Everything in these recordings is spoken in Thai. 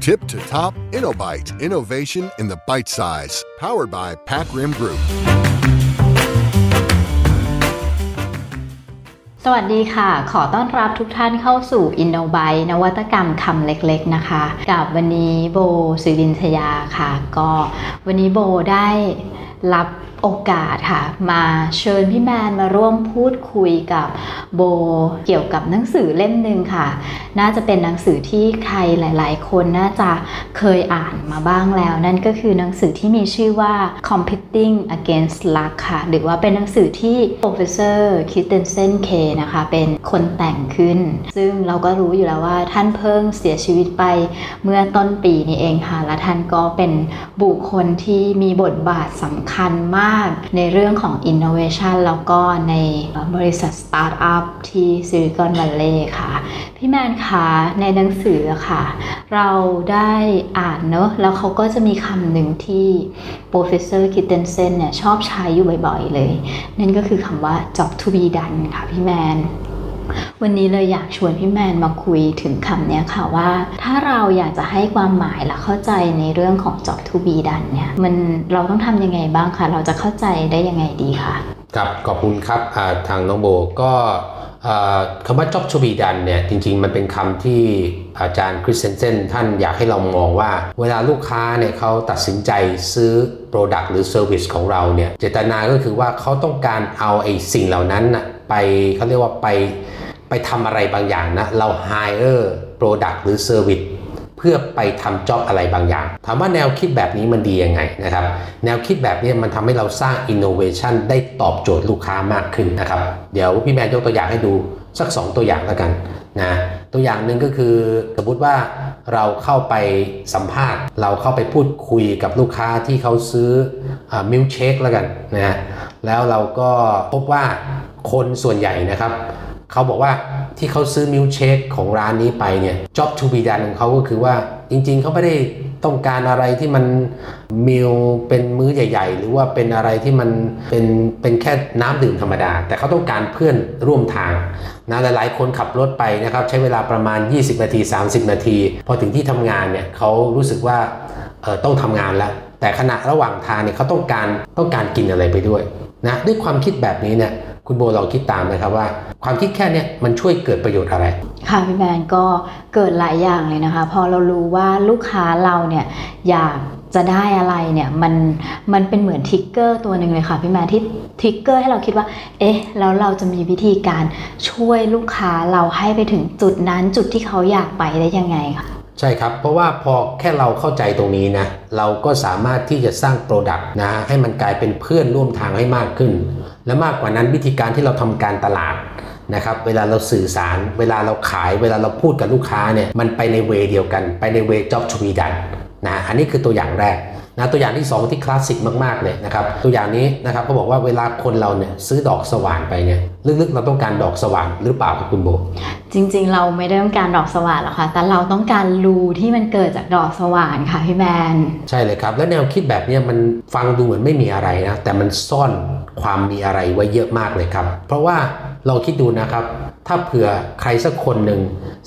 Tip to top InnoBite. Innovation in the bite size. Powered by Pac Rim Group. สวัสดีค่ะ ขอต้อนรับทุกท่านเข้าสู่ i n n o b y นวัตกรรมคำเล็กๆนะคะ กับวันนี้โบสิรินทยาค่ะ ก็วันนี้โบได้รับ โอกาสค่ะ มาเชิญพี่แมนมาร่วมพูดคุยกับโบเกี่ยวกับหนังสือเล่มหนึ่งค่ะ น่าจะเป็นหนังสือที่ใครหลาย ๆ คนน่าจะเคยอ่านมาบ้างแล้ว นั่นก็คือหนังสือที่มีชื่อว่า Competing Against Luck ค่ะ หรือว่าเป็นหนังสือที่ Professor k i t t e n s e n K นะคะ เป็นคนแต่งขึ้น ซึ่งเราก็รู้อยู่แล้วว่าท่านเพิ่งเสียชีวิตไปเมื่อต้นปีนี้เองค่ะ และท่านก็เป็นบุคคลที่มีบทบาทสำคัญมากในเรื่องของ Innovation แล้วก็ในบริษัทสตาร์ทอัพที่ซิลิคอนวัลเลย์ค่ะ พี่แมนคะในหนังสือค่ะ เราได้อ่านเนอะแล้วเขาก็จะมีคำหนึ่งที่ Professor k i t t e n s e n เนี่ยชอบใช้อยู่บ่อยๆเลย นั่นก็คือคำว่า job to be done ค่ะพี่แมน วันนี้เลยอยากชวนพี่แมนมาคุยถึงคำนี้ค่ะว่า ถ้าเราอยากจะให้ความหมายและเข้าใจในเรื่องของ job to be done เนี่ยมันเราต้องทำยังไงบ้างคะเราจะเข้าใจได้ยังไงดีคะครับขอบคุณครับทางน้องโบก็คำว่า job to be done เนี่ยจริง ๆ มันเป็นคำที่อาจารย์คริสเซนเซนท่านอยากให้เรามองว่า เวลาลูกค้าเนี่ยเขาตัดสินใจซื้อ Product หรือ Service ของเราเนี่ยเจตนาก็คือว่าเขาต้องการเอาไอ้สิ่งเหล่านั้นนะไปเขาเรียกว่าไปไปทำอะไรบางอย่างนะเรา hire product หรือ service เพื่อไปทำจ็อบอะไรบางอย่าง ถามว่าแนวคิดแบบนี้มันดียังไงนะครับ แนวคิดแบบนี้มันทำให้เราสร้าง innovation ได้ตอบโจทย์ลูกค้ามากขึ้นนะครับ เดี๋ยวพี่แมนยกตัวอย่างให้ดูสัก 2 ตัวอย่างแล้วกันนะ ตัวอย่างหนึ่งก็คือสมมติว่า เราเข้าไปสัมภาษณ์ เราเข้าไปพูดคุยกับลูกค้าที่เขาซื้อมิลเชคแล้วกันนะแล้วเราก็พบว่าคนส่วนใหญ่นะครับเขาบอกว่าที่เขาซื้อมิลเชคของร้านนี้ไปเนี่ย job to be done ของเขาก็คือว่าจริงๆเขาไม่ได้ ต้องการอะไรที่มันมิลเป็นมื้อใหญ่ ๆ หรือว่าเป็นอะไรที่มันเป็นเป็นแค่น้ำดื่มธรรมดา แต่เขาต้องการเพื่อนร่วมทางนะหลายๆคนขับรถไปนะครับใช้เวลาประมาณ 20 นาที 30 นาที พอถึงที่ทำงานเนี่ยเขารู้สึกว่าต้องทำงานแล้ว แต่ขณะระหว่างทางเนี่ยเขาต้องการต้องการกินอะไรไปด้วยนะด้วยความคิดแบบนี้เนี่ย คุณโบลองคิดตามนะครับว่า ความคิดแค่นี้มันช่วยเกิดประโยชน์อะไร ค่ะพี่แมนก็เกิดหลายอย่างเลยนะคะ พอเรารู้ว่าลูกค้าเราเนี่ยอยากจะได้อะไรเนี่ยมันมันเป็นเหมือนทิกเกอร์ตัวหนึ่งเลยค่ะพี่แมนที่ทิกเกอร์ให้เราคิดว่า เอ๊ะ แล้วเราจะมีวิธีการช่วยลูกค้าเราให้ไปถึงจุดนั้นจุดที่เขาอยากไปได้ยังไงคะ ใช่ครับ เพราะว่าพอแค่เราเข้าใจตรงนี้นะ เราก็สามารถที่จะสร้าง product นะให้มันกลายเป็นเพื่อนร่วมทางให้มากขึ้น และมากกว่านั้นวิธีการที่เราทำการตลาดนะครับเวลาเราสื่อสาร เวลาเราขาย เวลาเราพูดกับลูกค้าเนี่ยมันไปใน way เดียวกัน ไปใน way job to be done นะอันนี้คือตัวอย่างแรก นะตัวอย่างที่ 2 ที่คลาสสิกมากๆเลยนะครับตัวอย่างนี้นะครับเขาบอกว่าเวลาคนเราเนี่ยซื้อดอกสว่านไปเนี่ยลึกๆเราต้องการดอกสว่านหรือเปล่าครับคุณโบ จริงๆ เราไม่ได้ต้องการดอกสว่านหรอกค่ะแต่เราต้องการรูที่มันเกิดจากดอกสว่านค่ะพี่แมนใช่เลยครับ และแนวคิดแบบนี้มันฟังดูเหมือนไม่มีอะไรนะแต่มันซ่อนความมีอะไรไว้เยอะมากเลยครับ เพราะว่าเราคิดดูนะครับ ถ้าเผื่อใครสักคนหนึ่ง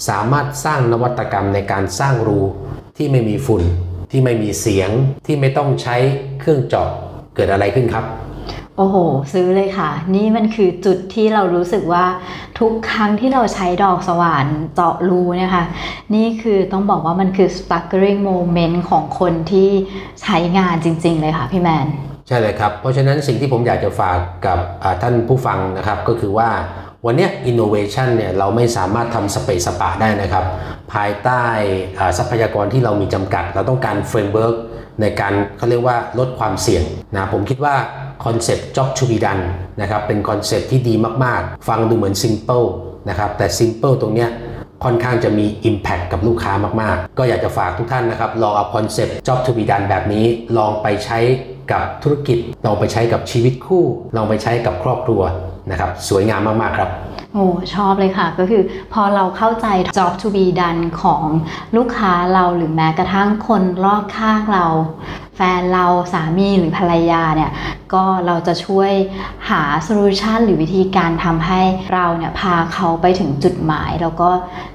สามารถสร้างนวัตกรรมในการสร้างรูที่ไม่มีฝุ่น ที่ไม่มีเสียงที่ไม่ต้องใช้เครื่องเจาะเกิดอะไรขึ้นครับโอ้โห ซื้อเลยค่ะ นี่มันคือจุดที่เรารู้สึกว่าทุกครั้งที่เราใช้ดอกสว่านเจาะรูนะคะนี่คือต้องบอกว่ามันคือ struggling moment ของคนที่ใช้งานจริง ๆ เลยค่ะพี่แมน ใช่เลยครับ เพราะฉะนั้นสิ่งที่ผมอยากจะฝากกับท่านผู้ฟังนะครับก็คือว่า วันนี้ innovation เนี่ยเราไม่สามารถทำสะเปะสะปะได้นะครับ ภายใต้ทรัพยากรที่เรามีจำกัด เราต้องการ frameworkในการเขาเรียกว่าลดความเสี่ยงนะผมคิดว่าคอนเซ็ปต์ job to be done นะครับเป็นคอนเซ็ปต์ที่ดีมาก ๆ ฟังดูเหมือน simple นะครับแต่ simple ตรงเนี้ยค่อนข้างจะมี Impact กับลูกค้ามากๆ ก็อยากจะฝากทุกท่านนะครับ ลองเอาคอนเซปต์ job to be done แบบนี้ ลองไปใช้กับธุรกิจ ลองไปใช้กับชีวิตคู่ ลองไปใช้กับครอบครัว นะครับสวยงามมากๆครับโอ้ชอบเลยค่ะก็คือพอเราเข้าใจ job to be done ของลูกค้าเราหรือแม้กระทั่งคนรอบข้างเรา แฟนเราสามีหรือภรรยาเนี่ย ก็เราจะช่วยหาโซลูชันหรือวิธีการทำให้เราเนี่ยพาเขาไปถึงจุดหมาย แล้วก็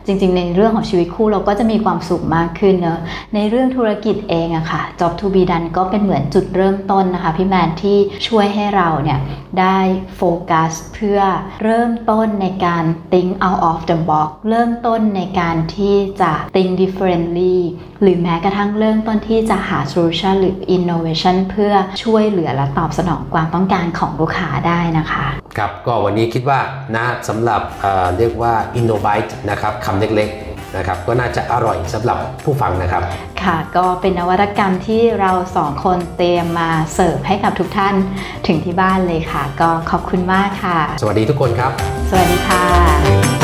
จริงๆ ในเรื่องของชีวิตคู่เราก็จะมีความสุขมากขึ้นเนอะในเรื่องธุรกิจเองอะค่ะ Job to be done ก็เป็นเหมือนจุดเริ่มต้นนะคะพี่แมนที่ช่วยให้เราเนี่ยได้โฟกัสเพื่อเริ่มต้นในการ think out of the box เริ่มต้นในการที่จะ think differently หรือแม้กระทั่งเริ่มต้นที่จะหา solution หรือ innovation เพื่อช่วยเหลือและตอบสนองความต้องการของลูกค้าได้นะคะ ครับก็วันนี้คิดว่านะสำหรับเอ่อเรียกว่า Innovite นะครับคำเล็กๆนะครับก็น่าจะอร่อยสำหรับผู้ฟังนะครับ ค่ะ ก็เป็นนวัตกรรมที่เราสองคนเตรียมมาเสิร์ฟให้กับทุกท่านถึงที่บ้านเลยค่ะ ก็ขอบคุณมากค่ะ สวัสดีทุกคนครับ สวัสดีค่ะ